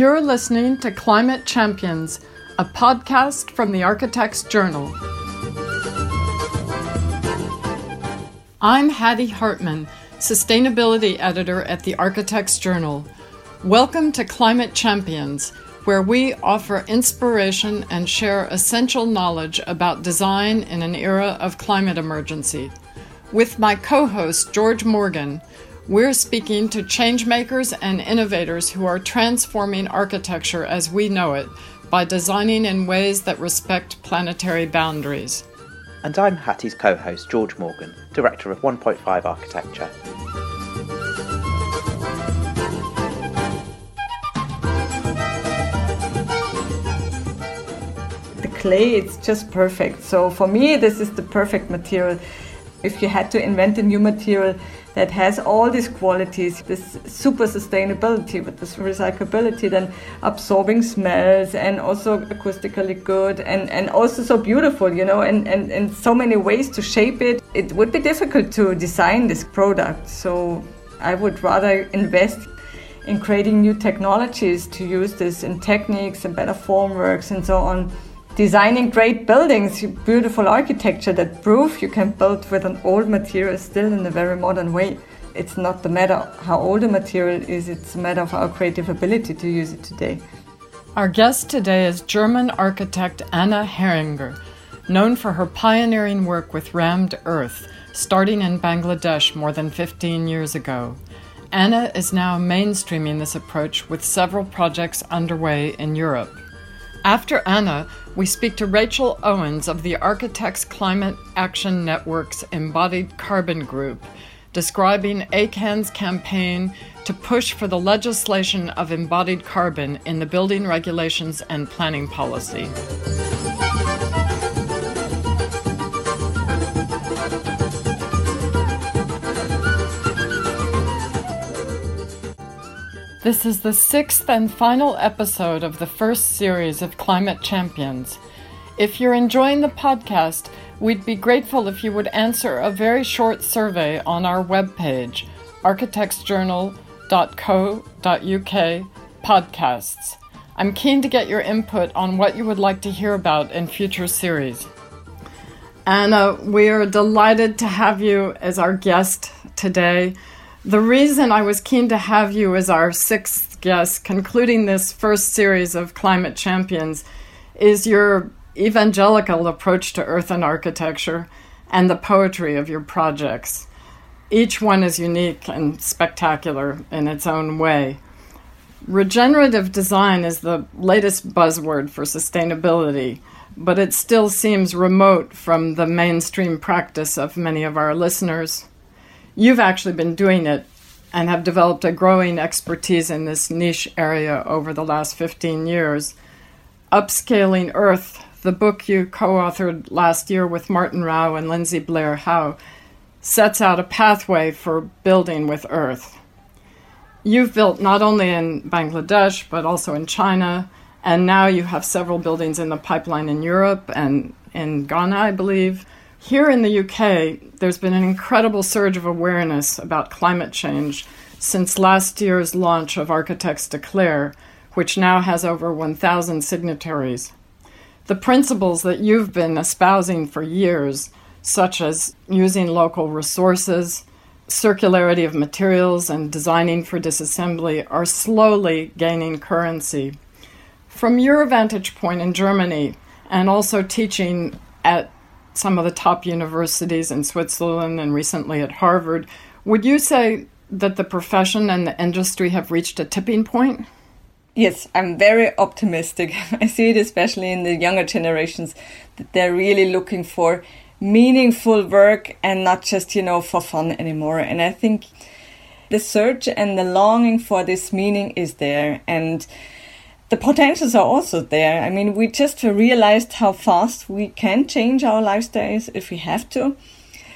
You're listening to Climate Champions, a podcast from the Architects Journal. I'm Hattie Hartman, Sustainability Editor at the Architects Journal. Welcome to Climate Champions, where we offer inspiration and share essential knowledge about design in an era of climate emergency. With my co host, George Morgan, we're speaking to changemakers and innovators who are transforming architecture as we know it by designing in ways that respect planetary boundaries. And I'm Hattie's co host, George Morgan, Director of 1.5 Architecture. The clay, it's just perfect. So for me, this is the perfect material. If you had to invent a new material, that has all these qualities, this super sustainability with this recyclability, then absorbing smells and also acoustically good and, and also so beautiful, you know, and, and, and so many ways to shape it. It would be difficult to design this product. So I would rather invest in creating new technologies to use this in techniques and better formworks and so on designing great buildings, beautiful architecture that prove you can build with an old material still in a very modern way. It's not the matter how old a material is, it's a matter of our creative ability to use it today. Our guest today is German architect Anna Heringer, known for her pioneering work with rammed earth, starting in Bangladesh more than 15 years ago. Anna is now mainstreaming this approach with several projects underway in Europe. After Anna, we speak to Rachel Owens of the Architects Climate Action Network's Embodied Carbon Group, describing ACAN's campaign to push for the legislation of embodied carbon in the building regulations and planning policy. This is the sixth and final episode of the first series of Climate Champions. If you're enjoying the podcast, we'd be grateful if you would answer a very short survey on our webpage, architectsjournal.co.uk podcasts. I'm keen to get your input on what you would like to hear about in future series. Anna, we are delighted to have you as our guest today. The reason I was keen to have you as our sixth guest, concluding this first series of Climate Champions, is your evangelical approach to earth and architecture and the poetry of your projects. Each one is unique and spectacular in its own way. Regenerative design is the latest buzzword for sustainability, but it still seems remote from the mainstream practice of many of our listeners you've actually been doing it and have developed a growing expertise in this niche area over the last 15 years. Upscaling Earth, the book you co authored last year with Martin Rauch and Lindsay Blair Howe, sets out a pathway for building with Earth. You've built not only in Bangladesh, but also in China, and now you have several buildings in the pipeline in Europe and in Ghana, I believe. Here in the UK, there's been an incredible surge of awareness about climate change since last year's launch of Architects Declare, which now has over 1,000 signatories. The principles that you've been espousing for years, such as using local resources, circularity of materials, and designing for disassembly, are slowly gaining currency. From your vantage point in Germany, and also teaching at some of the top universities in Switzerland and recently at Harvard. Would you say that the profession and the industry have reached a tipping point? Yes, I'm very optimistic. I see it especially in the younger generations that they're really looking for meaningful work and not just, you know, for fun anymore. And I think the search and the longing for this meaning is there. And the potentials are also there. I mean, we just realized how fast we can change our lifestyles if we have to.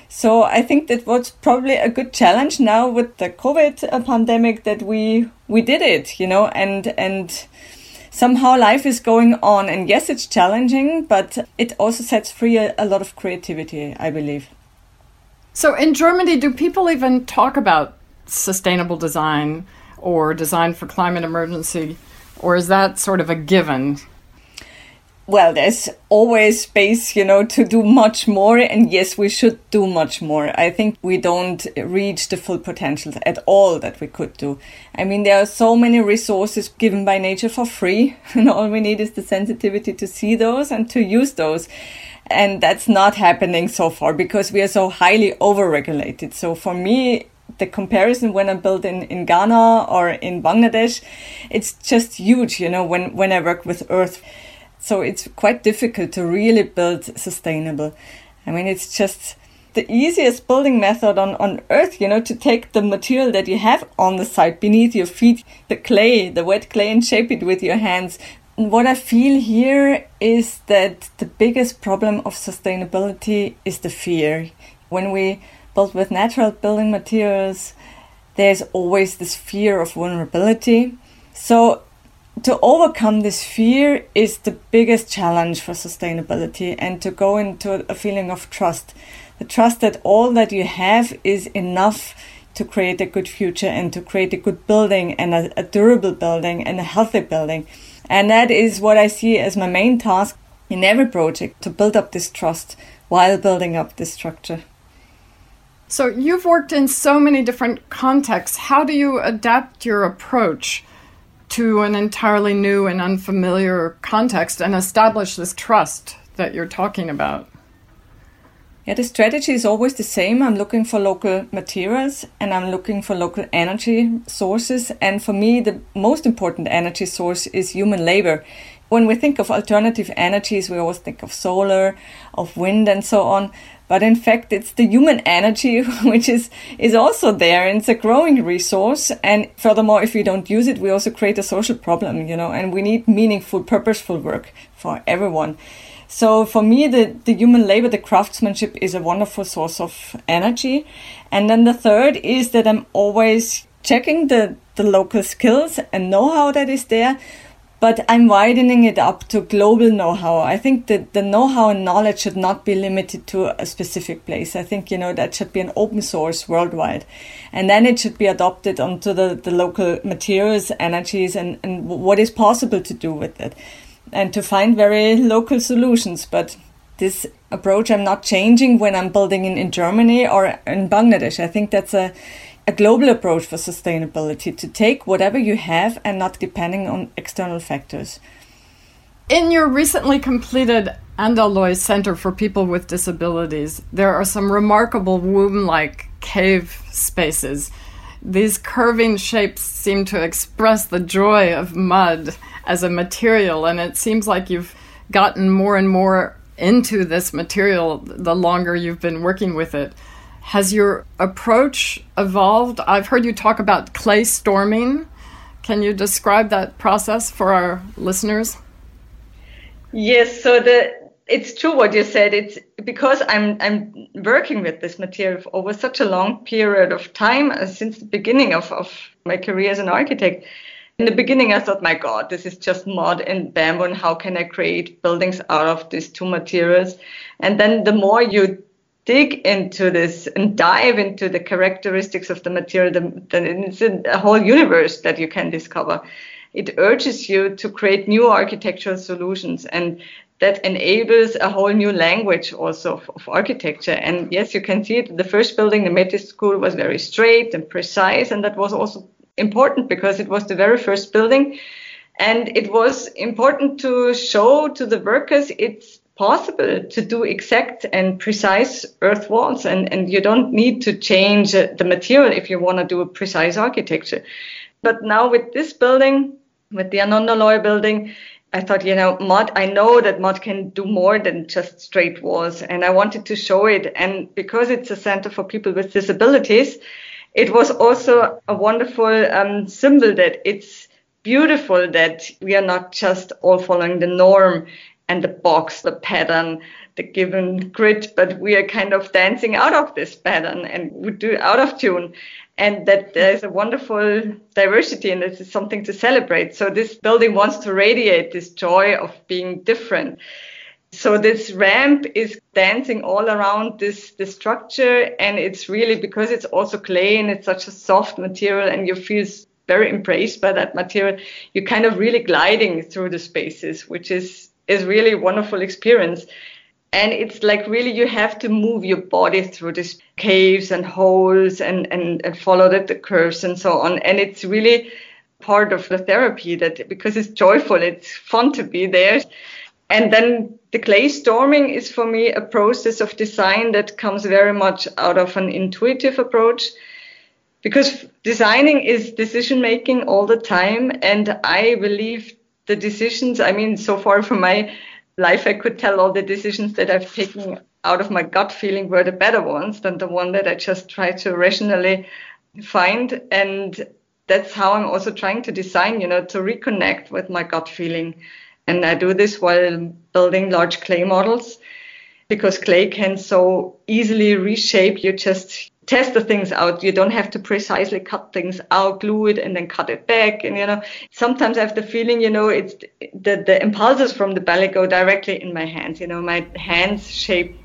So I think that was probably a good challenge now with the COVID uh, pandemic that we we did it, you know, and and somehow life is going on. And yes, it's challenging, but it also sets free a, a lot of creativity, I believe. So in Germany, do people even talk about sustainable design or design for climate emergency? Or is that sort of a given? well, there's always space, you know, to do much more. And yes, we should do much more. I think we don't reach the full potential at all that we could do. I mean, there are so many resources given by nature for free. And all we need is the sensitivity to see those and to use those. And that's not happening so far because we are so highly overregulated. So for me, the comparison when I build in, in Ghana or in Bangladesh, it's just huge, you know, when, when I work with earth so it's quite difficult to really build sustainable. I mean, it's just the easiest building method on, on earth, you know, to take the material that you have on the site beneath your feet, the clay, the wet clay, and shape it with your hands. And what I feel here is that the biggest problem of sustainability is the fear. When we build with natural building materials, there's always this fear of vulnerability. So to overcome this fear is the biggest challenge for sustainability and to go into a feeling of trust. The trust that all that you have is enough to create a good future and to create a good building and a, a durable building and a healthy building. And that is what I see as my main task in every project to build up this trust while building up this structure. So, you've worked in so many different contexts. How do you adapt your approach? to an entirely new and unfamiliar context and establish this trust that you're talking about? Yeah, the strategy is always the same. I'm looking for local materials and I'm looking for local energy sources. And for me, the most important energy source is human labor. When we think of alternative energies, we always think of solar, of wind, and so on. But in fact, it's the human energy which is, is also there and it's a growing resource. And furthermore, if we don't use it, we also create a social problem, you know, and we need meaningful, purposeful work for everyone. So for me, the, the human labor, the craftsmanship is a wonderful source of energy. And then the third is that I'm always checking the, the local skills and know-how that is there but I'm widening it up to global know-how. I think that the know-how and knowledge should not be limited to a specific place. I think, you know, that should be an open source worldwide. And then it should be adopted onto the, the local materials, energies, and, and what is possible to do with it. And to find very local solutions. But this approach I'm not changing when I'm building in, in Germany or in Bangladesh. I think that's a a global approach for sustainability to take whatever you have and not depending on external factors. In your recently completed Anandaloy Center for People with Disabilities, there are some remarkable womb like cave spaces. These curving shapes seem to express the joy of mud as a material, and it seems like you've gotten more and more into this material the longer you've been working with it. Has your approach evolved? I've heard you talk about clay storming. Can you describe that process for our listeners? Yes, so the it's true what you said. It's because I'm I'm working with this material over such a long period of time uh, since the beginning of, of my career as an architect. In the beginning, I thought, my God, this is just mud and bamboo, and how can I create buildings out of these two materials? And then the more you dig into this and dive into the characteristics of the material, then it's a whole universe that you can discover. It urges you to create new architectural solutions and that enables a whole new language also of, of, architecture. And yes, you can see it. The first building, the Metis School, was very straight and precise, and that was also important because it was the very first building. And it was important to show to the workers it's possible to do exact and precise earth walls and, and you don't need to change the material if you want to do a precise architecture. But now with this building, with the Anandaloy building, I thought, you know, mud, I know that mud can do more than just straight walls. And I wanted to show it. And because it's a center for people with disabilities, it was also a wonderful um, symbol that it's beautiful that we are not just all following the norm and the box, the pattern, the given grid, but we are kind of dancing out of this pattern and we do out of tune. And that there's a wonderful diversity and this is something to celebrate. So this building wants to radiate this joy of being different. So this ramp is dancing all around this, this structure and it's really because it's also clay and it's such a soft material and you feel very embraced by that material, you're kind of really gliding through the spaces, which is is really wonderful experience. And it's like really you have to move your body through these caves and holes and, and, and follow the, the curves and so on. And it's really part of the therapy that because it's joyful, it's fun to be there. And then the clay storming is for me a process of design that comes very much out of an intuitive approach because designing is decision making all the time. And I believe the decisions, I mean, so far from my life, I could tell all the decisions that I've taken out of my gut feeling were the better ones than the one that I just try to rationally find. And that's how I'm also trying to design, you know, to reconnect with my gut feeling. And I do this while building large clay models because clay can so easily reshape. You just test the things out. You don't have to precisely cut things out, glue it, and then cut it back. And you know, sometimes I have the feeling, you know, it's the the impulses from the ballet go directly in my hands. You know, my hands shape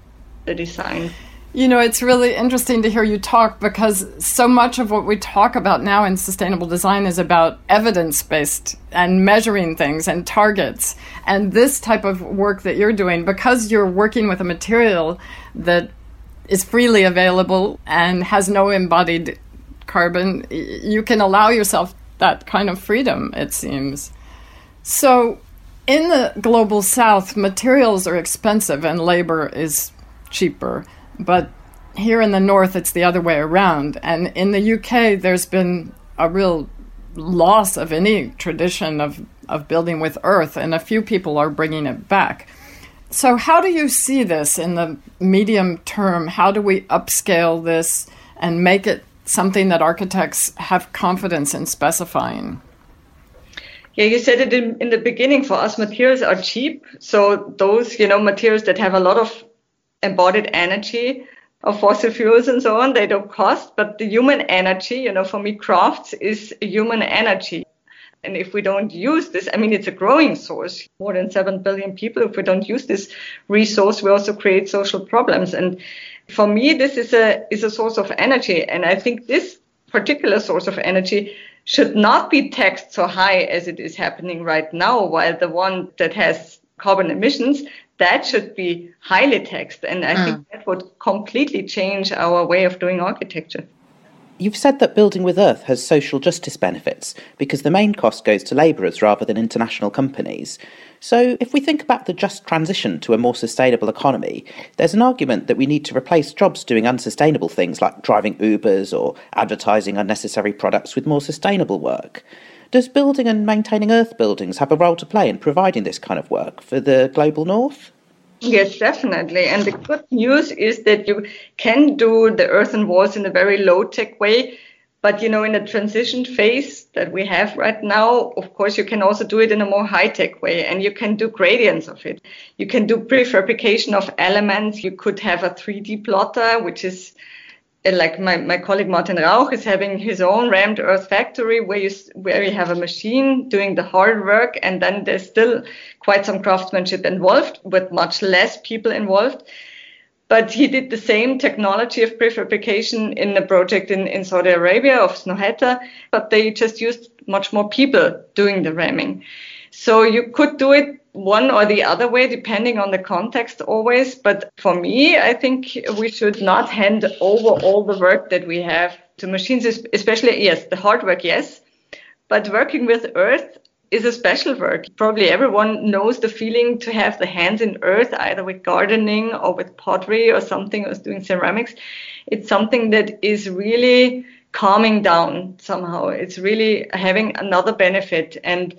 the design. You know, it's really interesting to hear you talk because so much of what we talk about now in sustainable design is about evidence based and measuring things and targets. And this type of work that you're doing, because you're working with a material that is freely available and has no embodied carbon, you can allow yourself that kind of freedom, it seems. So, in the global south, materials are expensive and labor is cheaper. But here in the north, it's the other way around. And in the UK, there's been a real loss of any tradition of, of building with earth, and a few people are bringing it back. So, how do you see this in the medium term? How do we upscale this and make it something that architects have confidence in specifying? Yeah, you said it in, in the beginning. For us, materials are cheap. So those, you know, materials that have a lot of embodied energy of fossil fuels and so on, they don't cost. But the human energy, you know, for me, crafts is human energy. And if we don't use this, I mean, it's a growing source, more than 7 billion people. If we don't use this resource, we also create social problems. And for me, this is a, is a source of energy. And I think this particular source of energy should not be taxed so high as it is happening right now, while the one that has carbon emissions, that should be highly taxed. And I mm. think that would completely change our way of doing architecture. You've said that building with Earth has social justice benefits because the main cost goes to labourers rather than international companies. So, if we think about the just transition to a more sustainable economy, there's an argument that we need to replace jobs doing unsustainable things like driving Ubers or advertising unnecessary products with more sustainable work. Does building and maintaining Earth buildings have a role to play in providing this kind of work for the global North? Yes, definitely. And the good news is that you can do the earthen walls in a very low tech way. But, you know, in the transition phase that we have right now, of course, you can also do it in a more high tech way and you can do gradients of it. You can do prefabrication of elements. You could have a 3D plotter, which is Uh, like my, my colleague Martin Rauch is having his own rammed earth factory where you where you have a machine doing the hard work and then there's still quite some craftsmanship involved with much less people involved but he did the same technology of prefabrication in a project in, in Saudi Arabia of Snohetta, but they just used much more people doing the ramming. So you could do it one or the other way, depending on the context always. But for me, I think we should not hand over all the work that we have to machines, especially, yes, the hard work, yes. But working with earth is a special work. Probably everyone knows the feeling to have the hands in earth, either with gardening or with pottery or something, or doing ceramics. It's something that is really calming down somehow. It's really having another benefit. And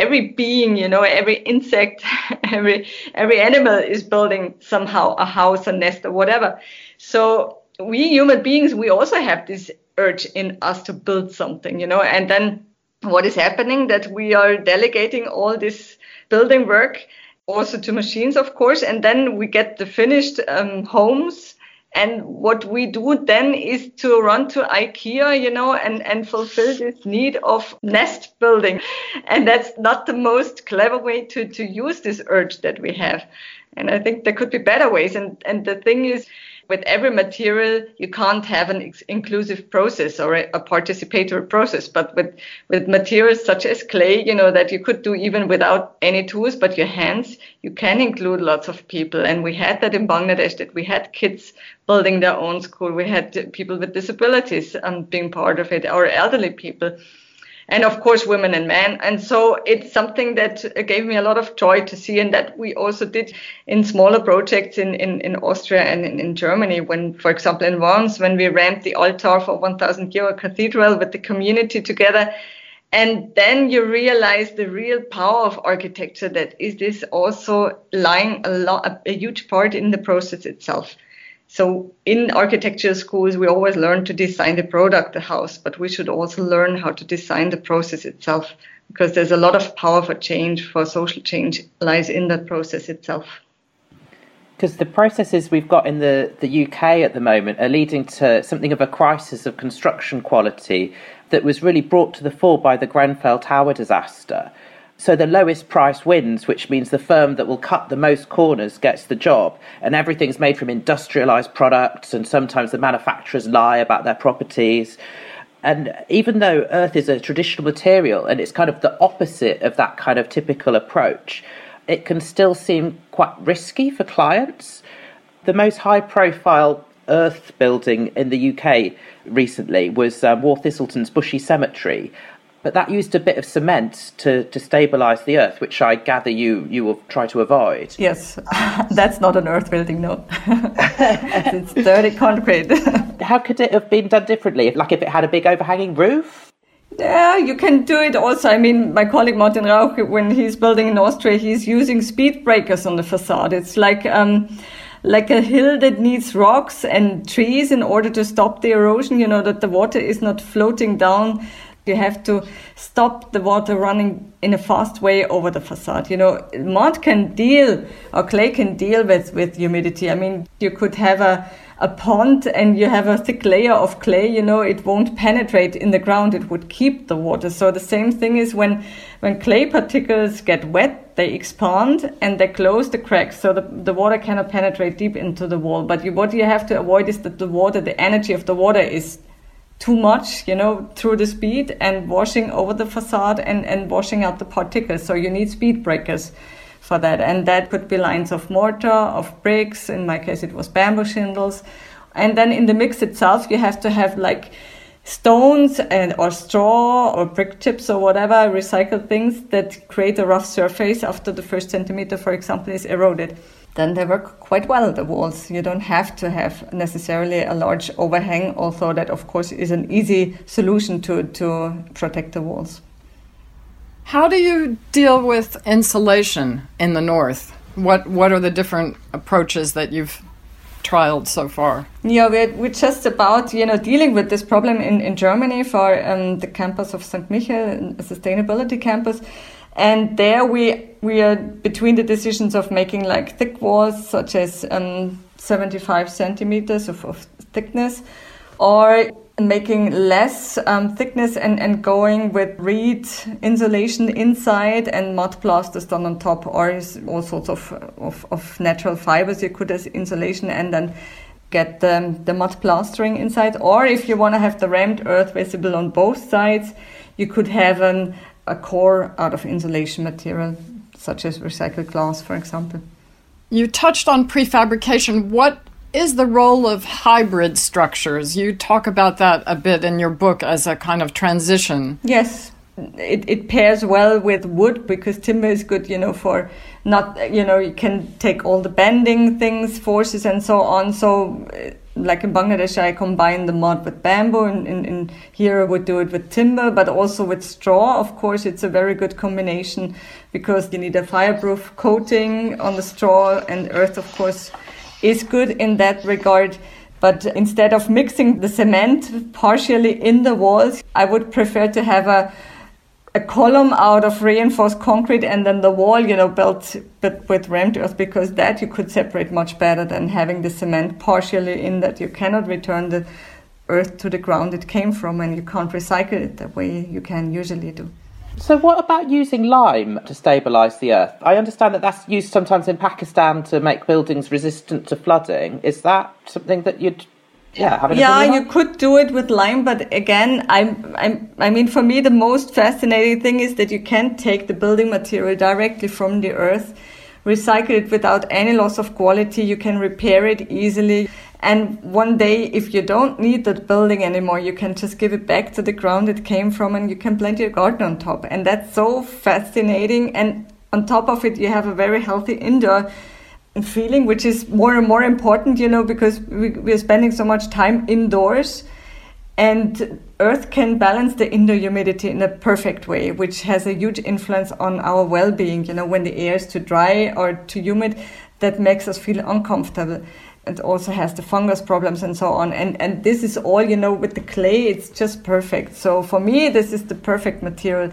every being, you know, every insect, every every animal is building somehow a house, a nest, or whatever. So we human beings, we also have this urge in us to build something, you know, and then what is happening that we are delegating all this building work also to machines, of course, and then we get the finished um, homes and what we do then is to run to IKEA, you know, and, and fulfill this need of nest building. And that's not the most clever way to, to use this urge that we have. And I think there could be better ways. And, and the thing is, with every material, you can't have an inclusive process or a, a, participatory process. But with, with materials such as clay, you know, that you could do even without any tools, but your hands, you can include lots of people. And we had that in Bangladesh, that we had kids building their own school. We had people with disabilities um, being part of it, our elderly people and of course women and men. And so it's something that gave me a lot of joy to see and that we also did in smaller projects in, in, in austria and in, in germany. When for example in worms when we ramped the altar for 1000 year cathedral with the community together. And then you realize the real power of architecture that is this also lying a lot a huge part in the process itself so in architecture schools, we always learn to design the product, the house, but we should also learn how to design the process itself because there's a lot of power for change, for social change lies in that process itself. Because the processes we've got in the, the UK at the moment are leading to something of a crisis of construction quality that was really brought to the fore by the Grenfell Tower disaster. So the lowest price wins, which means the firm that will cut the most corners gets the job. And everything's made from industrialized products, and sometimes the manufacturers lie about their properties. And even though earth is a traditional material and it's kind of the opposite of that kind of typical approach, it can still seem quite risky for clients. The most high profile earth building in the UK recently was um, Waugh Thistleton's Bushey Cemetery, but that used a bit of cement to, to stabilise the earth, which I gather you, you will try to avoid. Yes, that's not an earth building, no. it's dirty concrete. How could it have been done differently? Like if it had a big overhanging roof? Yeah, you can do it also. I mean, my colleague Martin Rauch, when he's building in Austria, he's using speed breakers on the facade. It's like um, like a hill that needs rocks and trees in order to stop the erosion. You know that the water is not floating down you have to stop the water running in a fast way over the facade. You know, mud can deal or clay can deal with, with humidity. I mean, you could have a, a pond and you have a thick layer of clay, you know, it won't penetrate in the ground. It would keep the water. So the same thing is when, when clay particles get wet, they expand and they close the cracks. So the, the water cannot penetrate deep into the wall. But you, what you have to avoid is that the water, the energy of the water is too much, you know, through the speed and washing over the facade and, and washing out the particles. So you need speed breakers for that. And that could be lines of mortar, of bricks. In my case, it was bamboo shingles. And then in the mix itself, you have to have like stones and or straw or brick chips or whatever recycled things that create a rough surface after the first centimeter, for example, is eroded then they work quite well, the walls. You don't have to have necessarily a large overhang, although that, of course, is an easy solution to, to protect the walls. How do you deal with insulation in the north? What, what are the different approaches that you've trialed so far? Yeah, we're, we're just about you know dealing with this problem in, in Germany for um, the campus of St. Michael, a sustainability campus. And there we we are between the decisions of making like thick walls, such as um, 75 centimeters of, of, thickness, or making less um, thickness and, and going with reed insulation inside and mud plasters done on top, or all sorts of, of, of natural fibers you could as insulation and then get the, the mud plastering inside. Or if you want to have the rammed earth visible on both sides, you could have an a core out of insulation material, such as recycled glass, for example. You touched on prefabrication. What is the role of hybrid structures? You talk about that a bit in your book as a kind of transition. Yes, it, it pairs well with wood because timber is good, you know, for not, you know, you can take all the bending things, forces, and so on. So like in Bangladesh, I combine the mud with bamboo, and in, here I would do it with timber, but also with straw. Of course, it's a very good combination because you need a fireproof coating on the straw, and earth, of course, is good in that regard. But instead of mixing the cement partially in the walls, I would prefer to have a a column out of reinforced concrete and then the wall, you know, built but with rammed earth because that you could separate much better than having the cement partially in that you cannot return the earth to the ground it came from and you can't recycle it the way you can usually do. So, what about using lime to stabilise the earth? I understand that that's used sometimes in Pakistan to make buildings resistant to flooding. Is that something that you'd yeah, yeah, you could do it with lime, but again, I'm, I'm, I mean, for me, the most fascinating thing is that you can take the building material directly from the earth, recycle it without any loss of quality. You can repair it easily. And one day, if you don't need that building anymore, you can just give it back to the ground it came from and you can plant your garden on top. And that's so fascinating. And on top of it, you have a very healthy indoor feeling, which is more and more important, you know, because we, we're spending so much time indoors. And Earth can balance the indoor humidity in a perfect way, which has a huge influence on our well being. You know, when the air is too dry or too humid, that makes us feel uncomfortable it also has the fungus problems and so on. And and this is all you know with the clay. It's just perfect. So for me, this is the perfect material.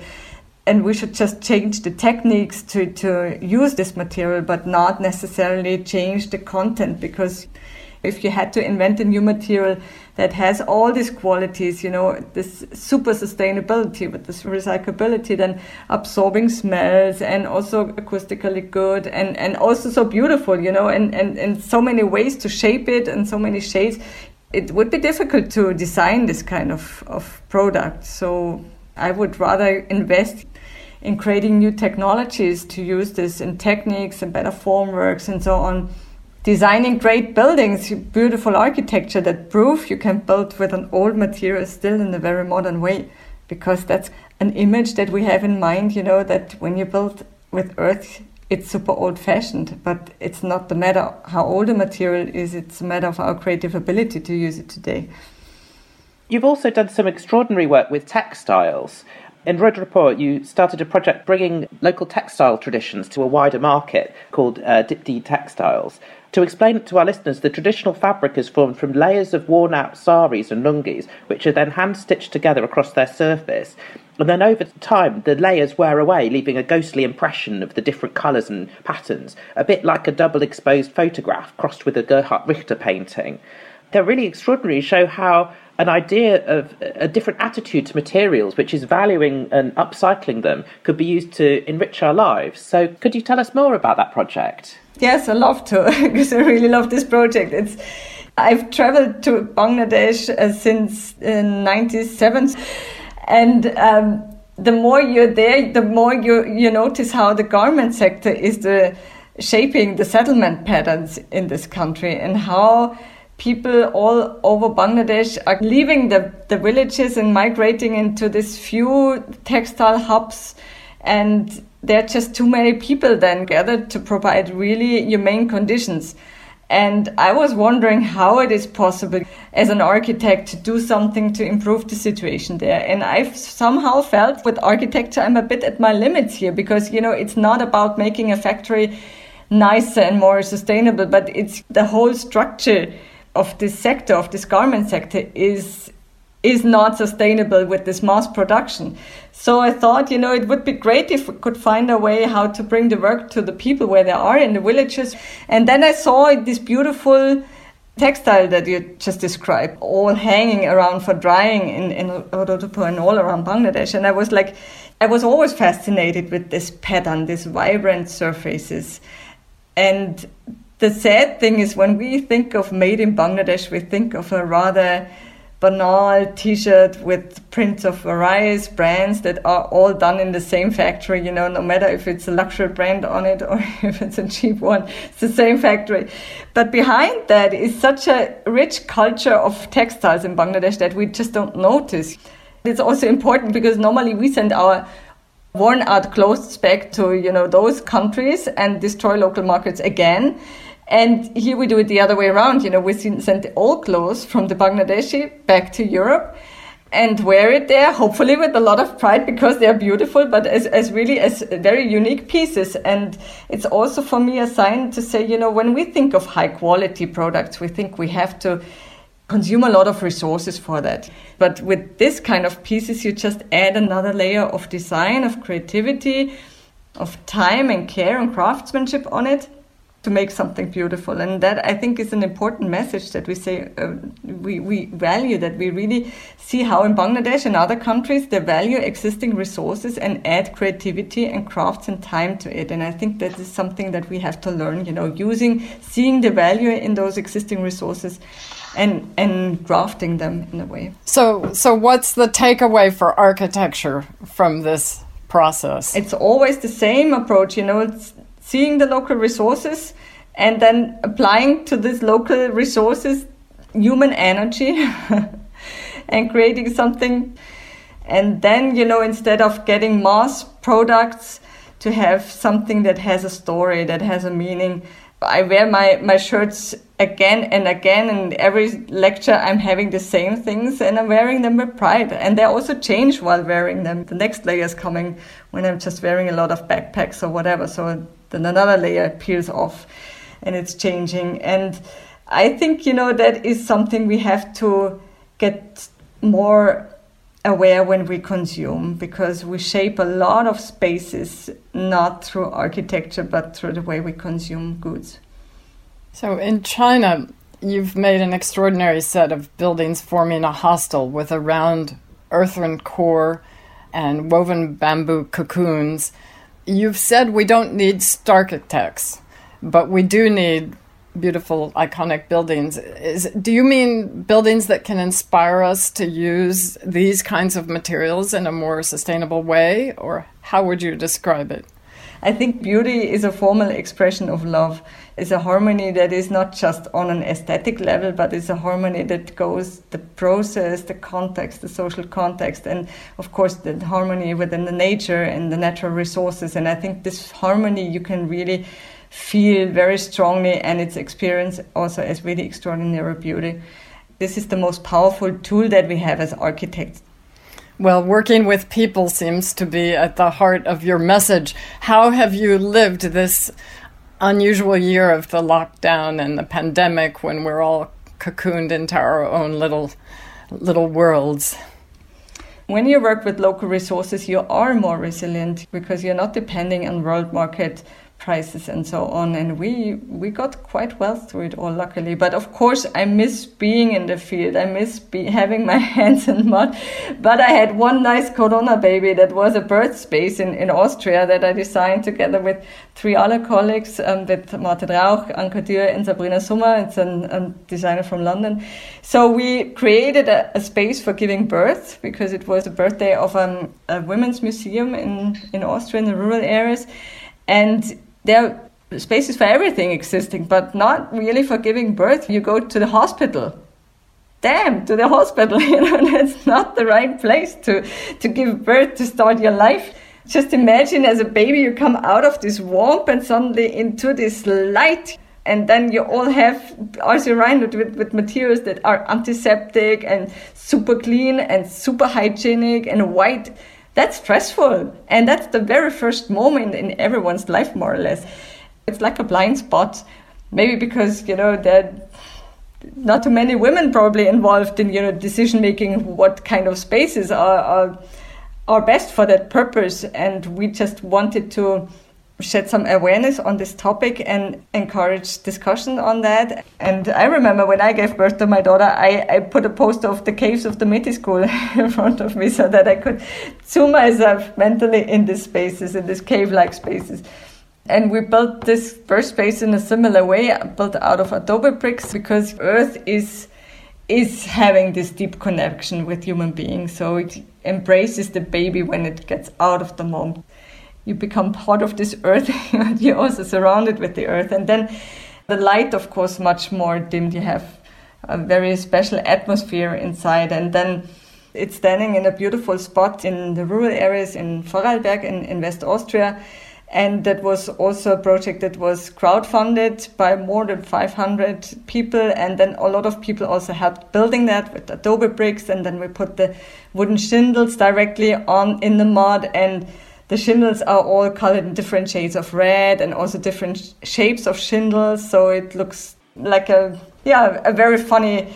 And we should just change the techniques to, to use this material, but not necessarily change the content because if you had to invent a new material that has all these qualities, you know, this super sustainability with this recyclability, then absorbing smells and also acoustically good and, and also so beautiful, you know, and, and, and so many ways to shape it and so many shades. It would be difficult to design this kind of, of product. So I would rather invest in creating new technologies to use this in techniques and better formworks and so on designing great buildings, beautiful architecture that prove you can build with an old material still in a very modern way. Because that's an image that we have in mind, you know, that when you build with earth, it's super old fashioned, but it's not the matter how old a material is, it's a matter of our creative ability to use it today. You've also done some extraordinary work with textiles. In Rudrapur, you started a project bringing local textile traditions to a wider market called uh, Didi Textiles. To explain it to our listeners, the traditional fabric is formed from layers of worn out saris and lungis, which are then hand stitched together across their surface. And then over time, the layers wear away, leaving a ghostly impression of the different colours and patterns, a bit like a double exposed photograph crossed with a Gerhard Richter painting. They're really extraordinary, show how an idea of a different attitude to materials, which is valuing and upcycling them, could be used to enrich our lives. So, could you tell us more about that project? Yes, I love to because I really love this project. It's I've traveled to Bangladesh uh, since '97, uh, and um, the more you're there, the more you you notice how the garment sector is the shaping the settlement patterns in this country and how people all over Bangladesh are leaving the, the villages and migrating into these few textile hubs and there are just too many people then gathered to provide really humane conditions. And I was wondering how it is possible as an architect to do something to improve the situation there. And I've somehow felt with architecture, I'm a bit at my limits here because, you know, it's not about making a factory nicer and more sustainable, but it's the whole structure of this sector, of this garment sector, is is not sustainable with this mass production. So I thought, you know, it would be great if we could find a way how to bring the work to the people where they are in the villages. And then I saw this beautiful textile that you just described, all hanging around for drying in, in Rudrapur and all around Bangladesh. And I was like, I was always fascinated with this pattern, these vibrant surfaces. And the sad thing is when we think of made in Bangladesh, we think of a rather banal t-shirt with prints of various brands that are all done in the same factory you know no matter if it's a luxury brand on it or if it's a cheap one it's the same factory. But behind that is such a rich culture of textiles in bangladesh that we just don't notice. It's also important because normally we send our worn out clothes back to you know those countries and destroy local markets again and here we do it the other way around. You know, we send the old clothes from the Bangladeshi back to Europe and wear it there, hopefully with a lot of pride because they are beautiful, but as, as really as very unique pieces. And it's also for me a sign to say, you know, when we think of high quality products, we think we have to consume a lot of resources for that. But with this kind of pieces, you just add another layer of design, of creativity, of time and care and craftsmanship on it to make something beautiful. And that I think is an important message that we say uh, we, we value that we really see how in Bangladesh and other countries they value existing resources and add creativity and crafts and time to it. And I think that is something that we have to learn, you know, using, seeing the value in those existing resources and and grafting them in a way. So so what's the takeaway for architecture from this process? It's always the same approach, you know, it's seeing the local resources and then applying to these local resources human energy and creating something and then you know instead of getting mass products to have something that has a story that has a meaning I wear my, my shirts again and again, and every lecture I'm having the same things, and I'm wearing them with pride. And they also change while wearing them. The next layer is coming when I'm just wearing a lot of backpacks or whatever. So then another layer peels off, and it's changing. And I think you know that is something we have to get more aware when we consume because we shape a lot of spaces not through architecture but through the way we consume goods. So in China, you've made an extraordinary set of buildings forming a hostel with a round earthen core and woven bamboo cocoons. You've said we don't need stark architects, but we do need beautiful iconic buildings. Is do you mean buildings that can inspire us to use these kinds of materials in a more sustainable way or how would you describe it? I think beauty is a formal expression of love it's a harmony that is not just on an aesthetic level but it's a harmony that goes the process the context the social context and of course the harmony within the nature and the natural resources and i think this harmony you can really feel very strongly and its experience also as really extraordinary beauty. This is the most powerful tool that we have as architects. Well, working with people seems to be at the heart of your message. How have you lived this unusual year of the lockdown and the pandemic when we're all cocooned into our own little little worlds? When you work with local resources, you are more resilient because you're not depending on world market prices and so on and we we got quite well through it all luckily. But of course i miss being in the field. I miss be, having my hands in mud. But i had one nice corona baby that was a birth space in, in austria that i designed together with three other colleagues um, with martin rauch anka Dürr, and sabrina summer it's an, a designer from london. So we created a, a, space for giving birth because it was the birthday of um, a women's museum in, in austria in the rural areas. And there are spaces for everything existing, but not really for giving birth. You go to the hospital. Damn, to the hospital, you know, that's not the right place to, to give birth, to start your life. Just imagine as a baby, you come out of this warmth and suddenly into this light and then you all have are surrounded with, with materials that are antiseptic and super clean and super hygienic and white that's stressful. And that's the very first moment in everyone's life, more or less. It's like a blind spot. Maybe because, you know, that not too many women probably involved in, you know, decision making what kind of spaces are, are are best for that purpose. And we just wanted to shed some awareness on this topic and encourage discussion on that. And I remember when I gave birth to my daughter, I, I put a poster of the caves of the Métis School in front of me so that I could zoom myself mentally in these spaces, in these cave like spaces. And we built this birth space in a similar way, built out of adobe bricks, because Earth is is having this deep connection with human beings. So it embraces the baby when it gets out of the mom you become part of this earth you're also surrounded with the earth. And then the light of course much more dimmed. You have a very special atmosphere inside. And then it's standing in a beautiful spot in the rural areas in Vorarlberg in, in West Austria. And that was also a project that was crowdfunded by more than 500 people. And then a lot of people also helped building that with adobe bricks. And then we put the wooden shingles directly on in the mud. And the shingles are all colored in different shades of red and also different shapes of shingles. So it looks like a, yeah, a very funny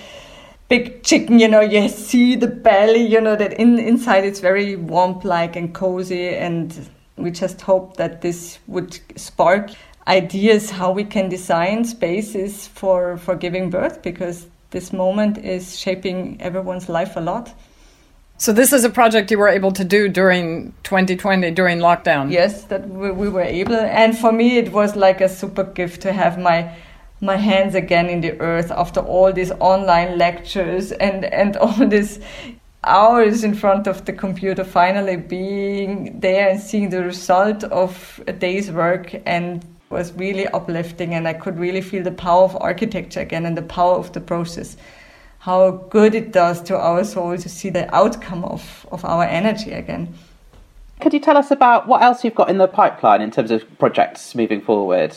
big chicken, you know, you see the belly, you know, that in, inside it's very warm like and cozy. And we just hope that this would spark ideas how we can design spaces for, for giving birth because this moment is shaping everyone's life a lot. So this is a project you were able to do during 2020 during lockdown. Yes, that we, we were able, and for me it was like a super gift to have my my hands again in the earth after all these online lectures and and all these hours in front of the computer finally being there and seeing the result of a day's work and was really uplifting and I could really feel the power of architecture again and the power of the process. How good it does to our soul to see the outcome of, of our energy again. Could you tell us about what else you've got in the pipeline in terms of projects moving forward?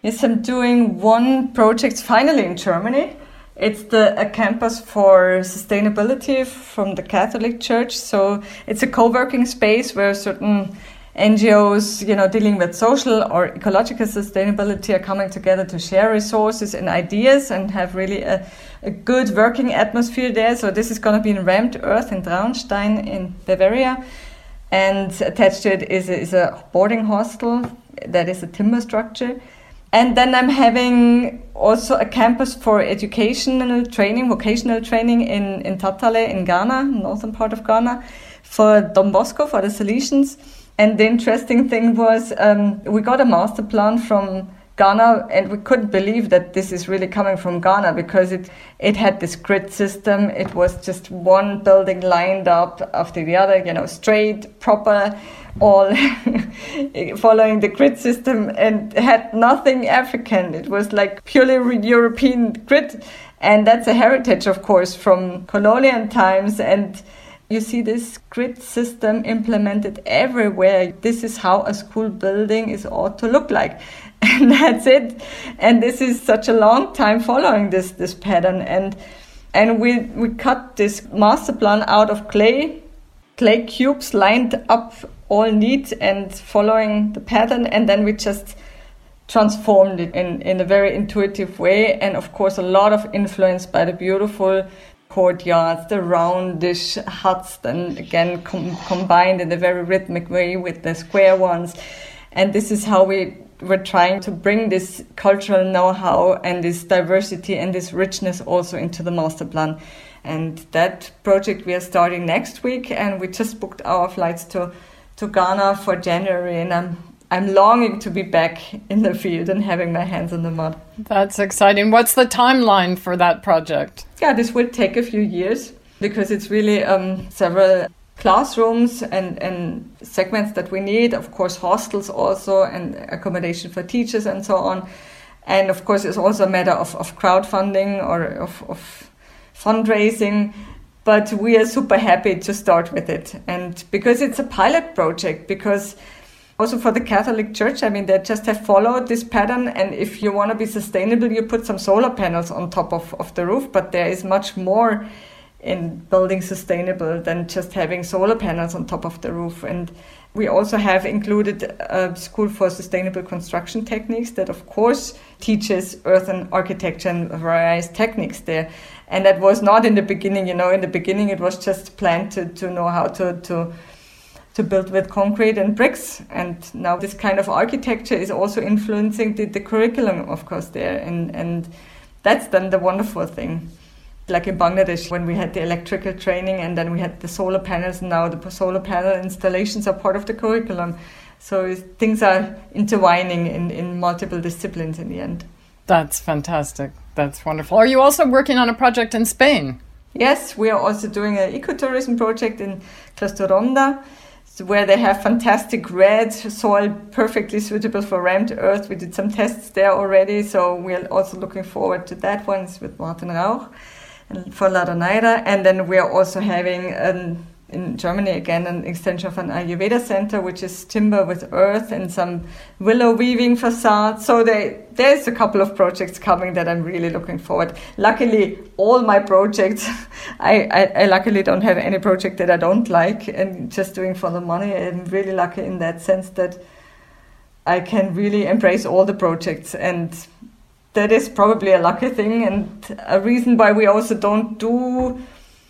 Yes, I'm doing one project finally in Germany. It's the a campus for sustainability from the Catholic Church. So it's a co-working space where certain NGOs, you know, dealing with social or ecological sustainability are coming together to share resources and ideas and have really a, a good working atmosphere there. So this is going to be in Rammed Earth in Traunstein in Bavaria. And attached to it is a, is a boarding hostel that is a timber structure. And then I'm having also a campus for educational training, vocational training in, in Tatale in Ghana, northern part of Ghana, for Don Bosco, for the Salesians and the interesting thing was, um, we got a master plan from Ghana, and we couldn't believe that this is really coming from Ghana because it it had this grid system. It was just one building lined up after the other, you know, straight, proper, all following the grid system, and had nothing African. It was like purely European grid, and that's a heritage, of course, from colonial times and you see this grid system implemented everywhere. This is how a school building is ought to look like. And that's it. And this is such a long time following this this pattern. And and we we cut this master plan out of clay, clay cubes lined up all neat and following the pattern, and then we just transformed it in, in a very intuitive way and of course a lot of influence by the beautiful courtyards, the roundish huts, then again com- combined in a very rhythmic way with the square ones. And this is how we were trying to bring this cultural know-how and this diversity and this richness also into the master plan. And that project we are starting next week, and we just booked our flights to to Ghana for January, and I'm I'm longing to be back in the field and having my hands in the mud. That's exciting. What's the timeline for that project? Yeah, this will take a few years because it's really um, several classrooms and, and segments that we need. Of course, hostels also and accommodation for teachers and so on. And of course, it's also a matter of, of crowdfunding or of, of fundraising but we are super happy to start with it and because it's a pilot project because also for the Catholic Church, I mean, they just have followed this pattern. And if you want to be sustainable, you put some solar panels on top of, of the roof. But there is much more in building sustainable than just having solar panels on top of the roof. And we also have included a school for sustainable construction techniques that, of course, teaches earth and architecture and various techniques there. And that was not in the beginning, you know, in the beginning it was just planned to, to know how to, to to build with concrete and bricks. And now this kind of architecture is also influencing the, the curriculum, of course, there. And, and that's then the wonderful thing. Like in Bangladesh, when we had the electrical training and then we had the solar panels, and now the solar panel installations are part of the curriculum. So things are intertwining in, in multiple disciplines in the end. That's fantastic. That's wonderful. Are you also working on a project in Spain? Yes, we are also doing an ecotourism project in Ronda where they have fantastic red soil, perfectly suitable for rammed earth. We did some tests there already, so we're also looking forward to that one it's with Martin Rauch for La Donaira. And then we are also having an in Germany again an extension of an Ayurveda center, which is timber with earth and some willow weaving facades. So they, there's a couple of projects coming that I'm really looking forward. Luckily, all my projects, I, I, I, luckily don't have any project that I don't like and just doing for the money. I'm really lucky in that sense that I can really embrace all the projects and that is probably a lucky thing and a reason why we also don't do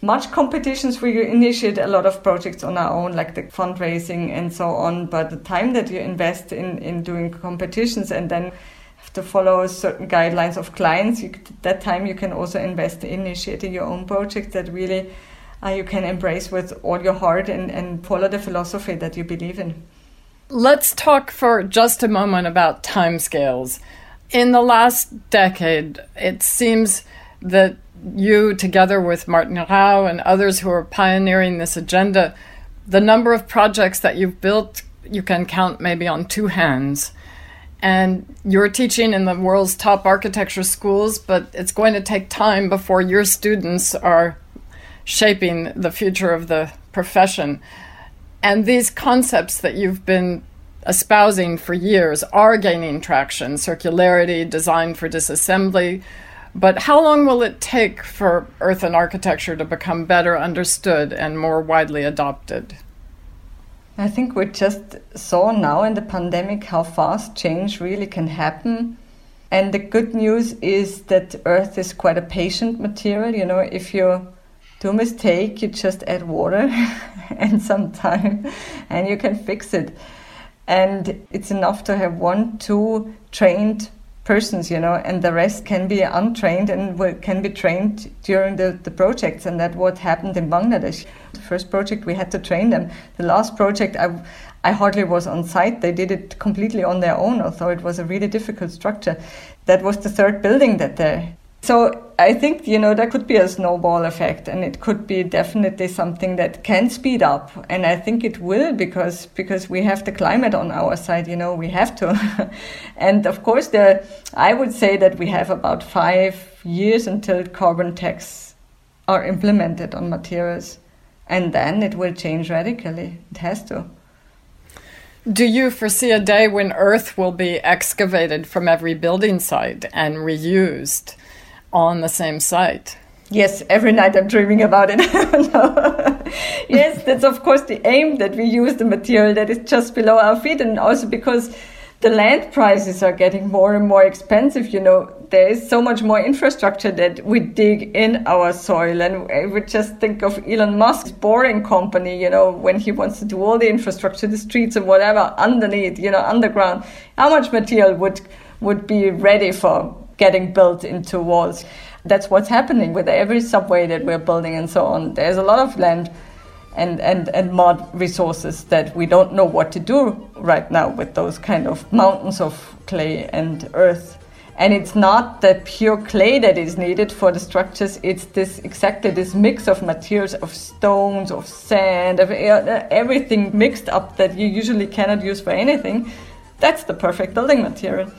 much competitions we initiate a lot of projects on our own like the fundraising and so on. But the time that you invest in in doing competitions and then have to follow certain guidelines of clients you, that time you can also invest in initiating your own project that really uh, you can embrace with all your heart and, and follow the philosophy that you believe in. Let's talk for just a moment about timescales in the last decade it seems that you, together with Martin Rauch and others who are pioneering this agenda, the number of projects that you've built, you can count maybe on two hands. And you're teaching in the world's top architecture schools, but it's going to take time before your students are shaping the future of the profession. And these concepts that you've been espousing for years are gaining traction circularity, design for disassembly, but how long will it take for earth and architecture to become better understood and more widely adopted? I think we just saw now in the pandemic how fast change really can happen. And the good news is that earth is quite a patient material. You know, if you do a mistake, you just add water and some time and you can fix it. And it's enough to have one, two trained persons, you know, and the rest can be untrained and can be trained during the, the projects. And that what happened in Bangladesh. The first project we had to train them. The last project I, I hardly was on site. They did it completely on their own, although it was a really difficult structure. That was the third building that they so I think, you know, there could be a snowball effect and it could be definitely something that can speed up. And I think it will because, because we have the climate on our side, you know, we have to. and of course, the, I would say that we have about five years until carbon tax are implemented on materials. And then it will change radically. It has to. Do you foresee a day when Earth will be excavated from every building site and reused? On the same site. Yes, every night I'm dreaming about it. yes, that's of course the aim that we use the material that is just below our feet, and also because the land prices are getting more and more expensive. You know, there is so much more infrastructure that we dig in our soil, and would just think of Elon Musk's boring company. You know, when he wants to do all the infrastructure, the streets and whatever underneath, you know, underground, how much material would would be ready for getting built into walls. That's what's happening with every subway that we're building and so on. There's a lot of land and, and, and mud resources that we don't know what to do right now with those kind of mountains of clay and earth. And it's not the pure clay that is needed for the structures, it's this exactly this mix of materials, of stones, of sand, of everything mixed up that you usually cannot use for anything. That's the perfect building material.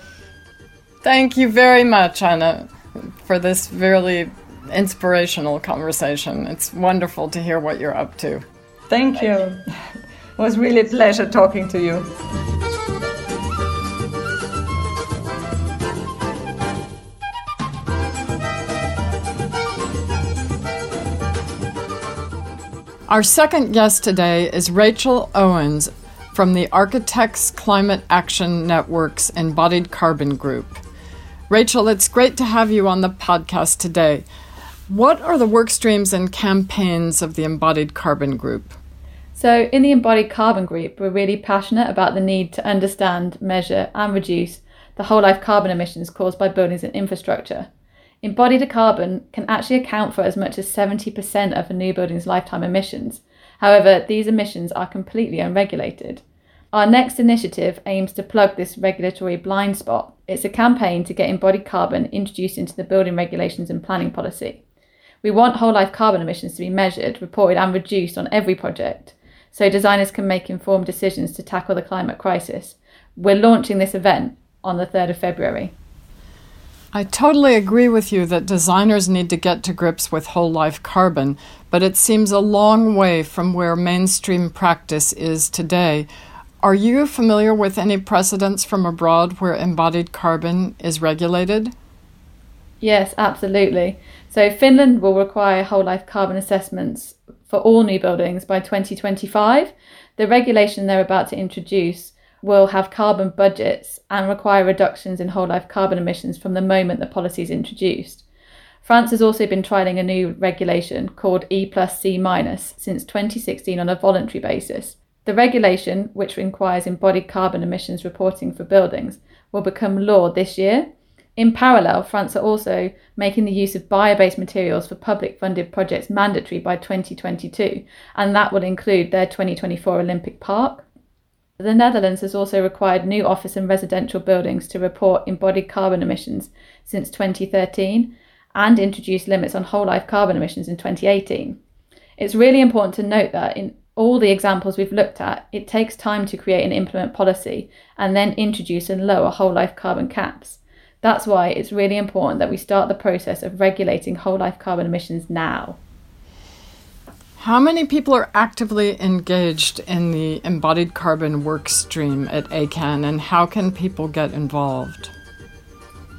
Thank you very much, Anna, for this really inspirational conversation. It's wonderful to hear what you're up to. Thank you. It was really a pleasure talking to you. Our second guest today is Rachel Owens from the Architects Climate Action Network's Embodied Carbon Group. Rachel, it's great to have you on the podcast today. What are the work streams and campaigns of the Embodied Carbon Group? So, in the Embodied Carbon Group, we're really passionate about the need to understand, measure, and reduce the whole life carbon emissions caused by buildings and infrastructure. Embodied carbon can actually account for as much as 70% of a new building's lifetime emissions. However, these emissions are completely unregulated. Our next initiative aims to plug this regulatory blind spot. It's a campaign to get embodied carbon introduced into the building regulations and planning policy. We want whole life carbon emissions to be measured, reported, and reduced on every project so designers can make informed decisions to tackle the climate crisis. We're launching this event on the 3rd of February. I totally agree with you that designers need to get to grips with whole life carbon, but it seems a long way from where mainstream practice is today, are you familiar with any precedents from abroad where embodied carbon is regulated? Yes, absolutely. So, Finland will require whole life carbon assessments for all new buildings by 2025. The regulation they're about to introduce will have carbon budgets and require reductions in whole life carbon emissions from the moment the policy is introduced. France has also been trialling a new regulation called E plus C minus since 2016 on a voluntary basis. The regulation, which requires embodied carbon emissions reporting for buildings, will become law this year. In parallel, France are also making the use of bio based materials for public funded projects mandatory by 2022, and that will include their 2024 Olympic Park. The Netherlands has also required new office and residential buildings to report embodied carbon emissions since 2013, and introduced limits on whole life carbon emissions in 2018. It's really important to note that in all the examples we've looked at, it takes time to create and implement policy and then introduce and lower whole life carbon caps. That's why it's really important that we start the process of regulating whole life carbon emissions now. How many people are actively engaged in the embodied carbon work stream at ACAN and how can people get involved?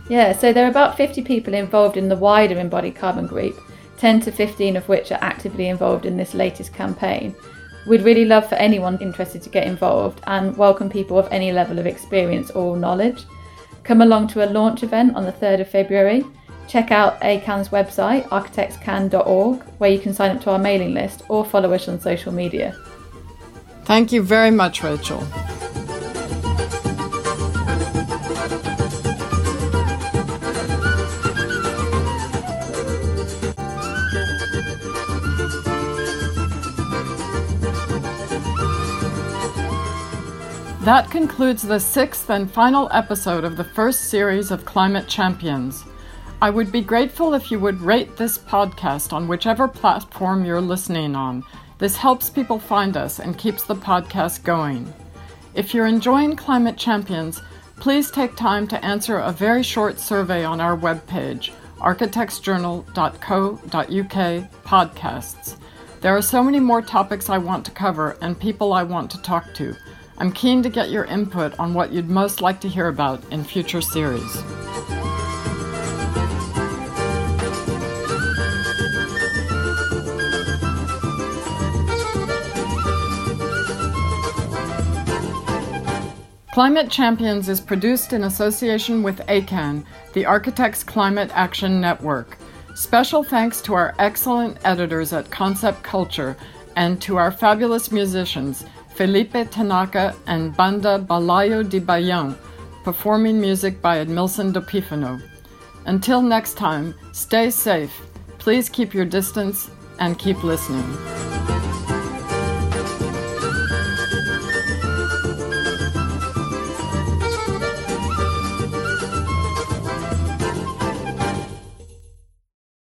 Yeah, so there are about 50 people involved in the wider embodied carbon group, 10 to 15 of which are actively involved in this latest campaign. We'd really love for anyone interested to get involved and welcome people of any level of experience or knowledge. Come along to a launch event on the 3rd of February. Check out ACAN's website, architectscan.org, where you can sign up to our mailing list or follow us on social media. Thank you very much, Rachel. That concludes the sixth and final episode of the first series of Climate Champions. I would be grateful if you would rate this podcast on whichever platform you're listening on. This helps people find us and keeps the podcast going. If you're enjoying Climate Champions, please take time to answer a very short survey on our webpage, architectsjournal.co.uk podcasts. There are so many more topics I want to cover and people I want to talk to. I'm keen to get your input on what you'd most like to hear about in future series. Climate Champions is produced in association with ACAN, the Architects Climate Action Network. Special thanks to our excellent editors at Concept Culture and to our fabulous musicians. Felipe Tanaka and Banda Balayo de Bayan, performing music by Edmilson do Pífano. Until next time, stay safe, please keep your distance, and keep listening.